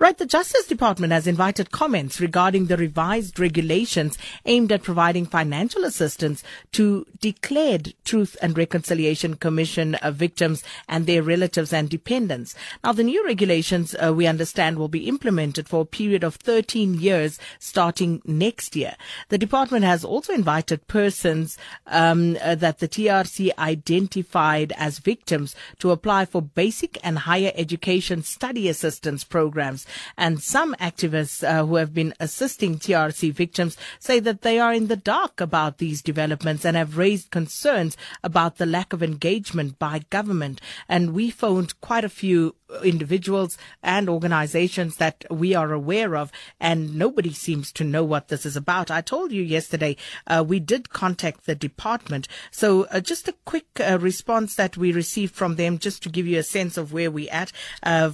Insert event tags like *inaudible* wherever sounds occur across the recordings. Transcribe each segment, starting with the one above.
Right, the Justice Department has invited comments regarding the revised regulations aimed at providing financial assistance to declared Truth and Reconciliation Commission uh, victims and their relatives and dependents. Now, the new regulations, uh, we understand, will be implemented for a period of 13 years starting next year. The department has also invited persons um, uh, that the TRC identified as victims to apply for basic and higher education study assistance programs. And some activists uh, who have been assisting TRC victims say that they are in the dark about these developments and have raised concerns about the lack of engagement by government. And we phoned quite a few individuals and organizations that we are aware of, and nobody seems to know what this is about. I told you yesterday uh, we did contact the department. So uh, just a quick uh, response that we received from them, just to give you a sense of where we're at.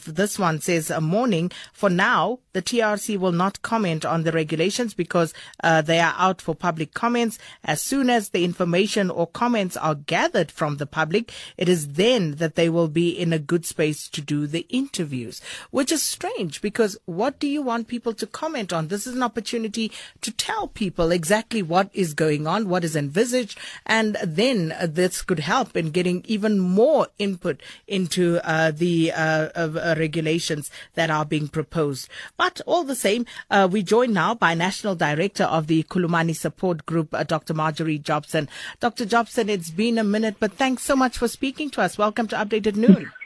this one says, a morning. For now, the TRC will not comment on the regulations because uh, they are out for public comments. As soon as the information or comments are gathered from the public, it is then that they will be in a good space to do the interviews, which is strange because what do you want people to comment on? This is an opportunity to tell people exactly what is going on, what is envisaged, and then uh, this could help in getting even more input into uh, the uh, uh regulations that are being proposed. But all the same, uh, we joined now by National Director of the Khulumani Support Group, uh, Dr. Marjorie Jobson. Dr. Jobson, it's been a minute, but thanks so much for speaking to us. Welcome to Updated Noon. *laughs*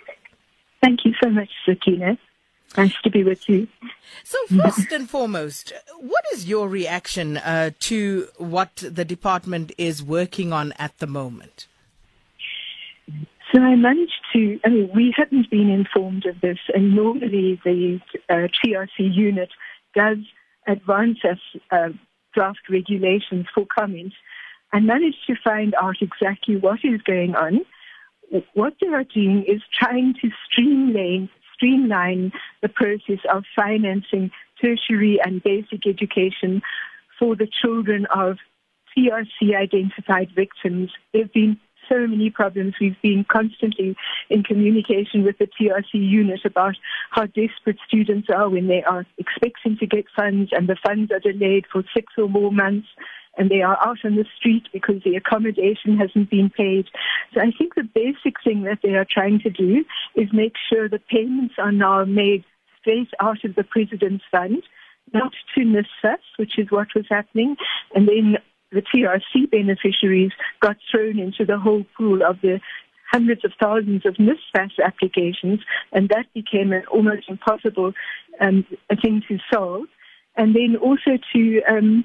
Thank you so much, Sakina. Nice to be with you. So, first and foremost, what is your reaction uh, to what the department is working on at the moment? So, I managed to, I mean, we hadn't been informed of this, and normally the uh, TRC unit does advance us uh, draft regulations for comments. I managed to find out exactly what is going on what they are doing is trying to streamline streamline the process of financing tertiary and basic education for the children of TRC identified victims. There have been so many problems. We've been constantly in communication with the TRC unit about how desperate students are when they are expecting to get funds and the funds are delayed for six or more months and they are out on the street because the accommodation hasn't been paid. So I think the basic thing that they are trying to do is make sure the payments are now made straight out of the President's Fund, not to NSFAS, which is what was happening, and then the TRC beneficiaries got thrown into the whole pool of the hundreds of thousands of NSFAS applications, and that became an almost impossible um, thing to solve. And then also to um,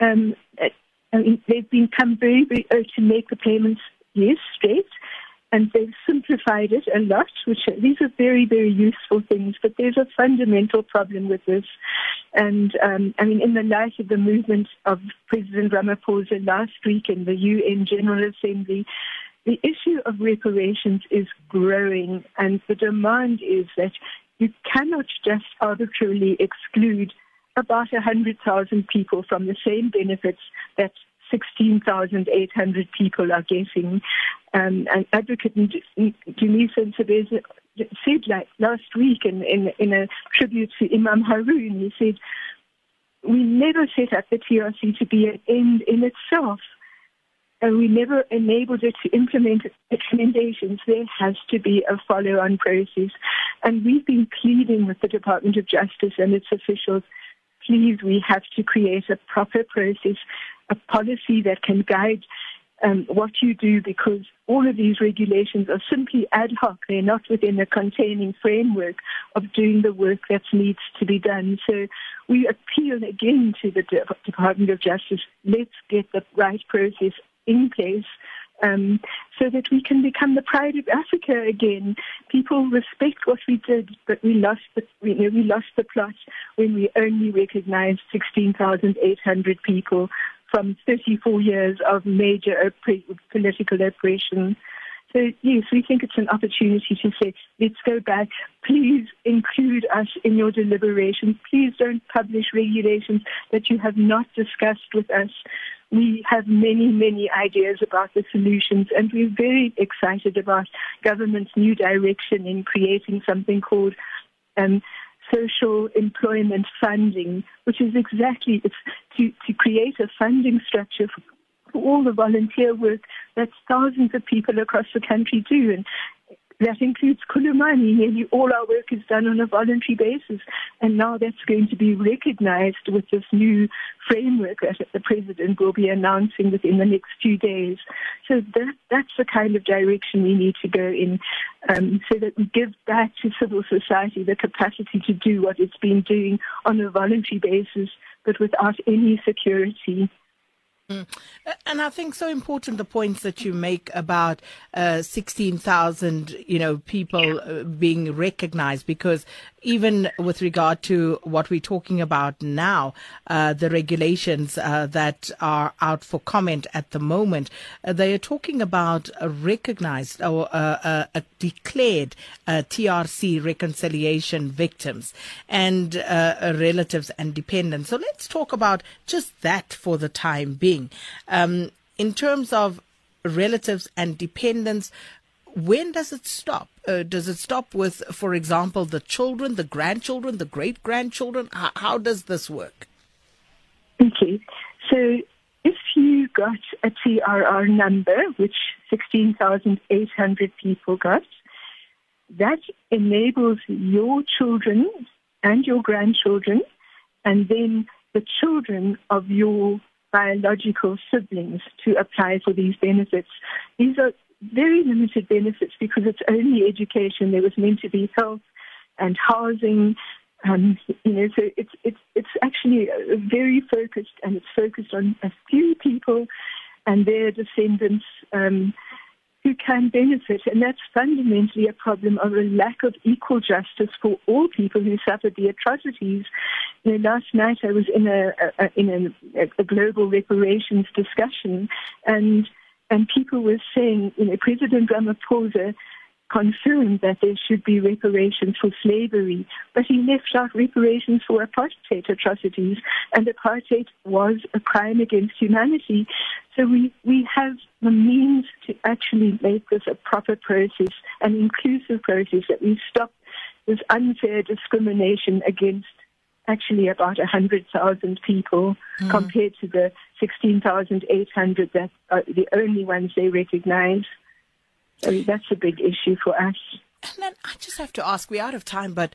um, I mean, they've become very, very uh, to make the payments, yes, straight, and they've simplified it a lot, which these are very, very useful things, but there's a fundamental problem with this. And um, I mean, in the light of the movement of President Ramaphosa last week in the UN General Assembly, the issue of reparations is growing, and the demand is that you cannot just arbitrarily exclude about 100,000 people from the same benefits that 16,800 people are getting. Um, and Advocate Dumisani Ntsebeza said like last week in, in, in a tribute to Imam Haroon, he said, we never set up the TRC to be an end in itself. And we never enabled it to implement recommendations. There has to be a follow-on process. And we've been pleading with the Department of Justice and its officials please, we have to create a proper process, a policy that can guide um, what you do because all of these regulations are simply ad hoc. They're not within a containing framework of doing the work that needs to be done. So we appeal again to the De- Department of Justice. Let's get the right process in place um, so that we can become the pride of Africa again. People respect what we did, but we lost the we, you know, we lost the plot when we only recognized 16,800 people from 34 years of major political oppression. So yes, we think it's an opportunity to say, let's go back. Please include us in your deliberations. Please don't publish regulations that you have not discussed with us we have many, many ideas about the solutions, and we're very excited about government's new direction in creating something called um, social employment funding, which is exactly to, to create a funding structure for, for all the volunteer work that thousands of people across the country do. And that includes Khulumani. Nearly all our work is done on a voluntary basis. And now that's going to be recognized with this new framework that the President will be announcing within the next few days. So that, that's the kind of direction we need to go in um, so that we give back to civil society the capacity to do what it's been doing on a voluntary basis, but without any security. Mm. And I think so important the points that you make about uh, 16,000, you know, people uh, being recognized because even with regard to what we're talking about now, uh, the regulations uh, that are out for comment at the moment, uh, they are talking about recognized or uh, declared TRC reconciliation victims and relatives and dependents. So let's talk about just that for the time being. Um, in terms of relatives and dependents, when does it stop? Uh, does it stop with, for example, the children, the grandchildren, the great grandchildren? How, how does this work? Okay. So if you got a TRR number, which 16,800 people got, that enables your children and your grandchildren and then the children of your biological siblings to apply for these benefits. These are very limited benefits because it's only education. There was meant to be health and housing. Um, you know, so it's it's it's actually very focused, and it's focused on a few people and their descendants. Um, who can benefit. And that's fundamentally a problem of a lack of equal justice for all people who suffered the atrocities. You know, last night I was in a, a in a, a global reparations discussion, and and people were saying, you know, President Ramaphosa confirmed that there should be reparations for slavery, but he left out reparations for apartheid atrocities, and apartheid was a crime against humanity. So we, we have the means to actually make this a proper process, an inclusive process, that we stop this unfair discrimination against actually about 100,000 people mm. compared to the 16,800 that are the only ones they recognize. So that's a big issue for us. And then I just have to ask, we're out of time, but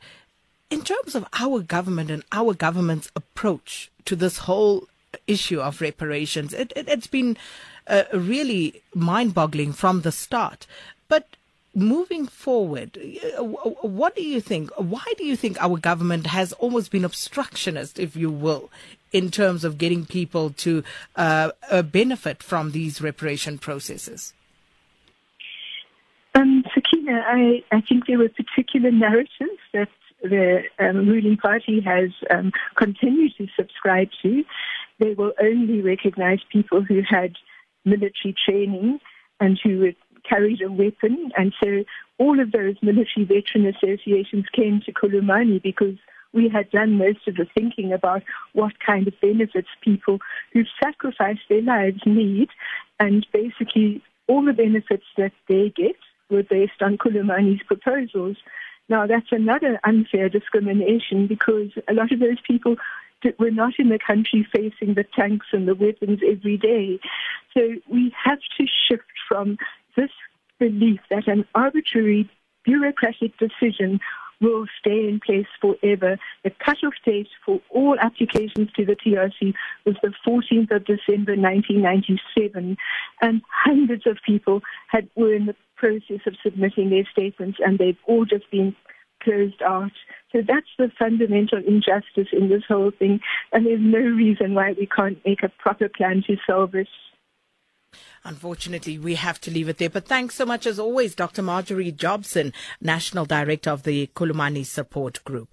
in terms of our government and our government's approach to this whole issue of reparations, it, it, has been uh, really mind boggling from the start. But moving forward, uh, what do you think? Why do you think our government has almost been obstructionist, if you will, in terms of getting people to uh, uh, benefit from these reparation processes? Um, Sakina, I, I think there were particular narratives that the um, ruling party has um, continued to subscribe to. They will only recognize people who had military training and who carried a weapon. And so all of those military veteran associations came to Khulumani because we had done most of the thinking about what kind of benefits people who've sacrificed their lives need. And basically, all the benefits that they get were based on Khulumani's proposals. Now, that's another unfair discrimination because a lot of those people were not in the country facing the tanks and the weapons every day. So we have to shift from this belief that an arbitrary bureaucratic decision will stay in place forever. The cutoff date for all applications to the TRC was the 14th of December 1997, and hundreds of people had were in the process of submitting their statements, and they've all just been closed out. So that's the fundamental injustice in this whole thing, and there's no reason why we can't make a proper plan to solve it. Unfortunately, we have to leave it there. But thanks so much, as always, Dr. Marjorie Jobson, National Director of the Khulumani Support Group.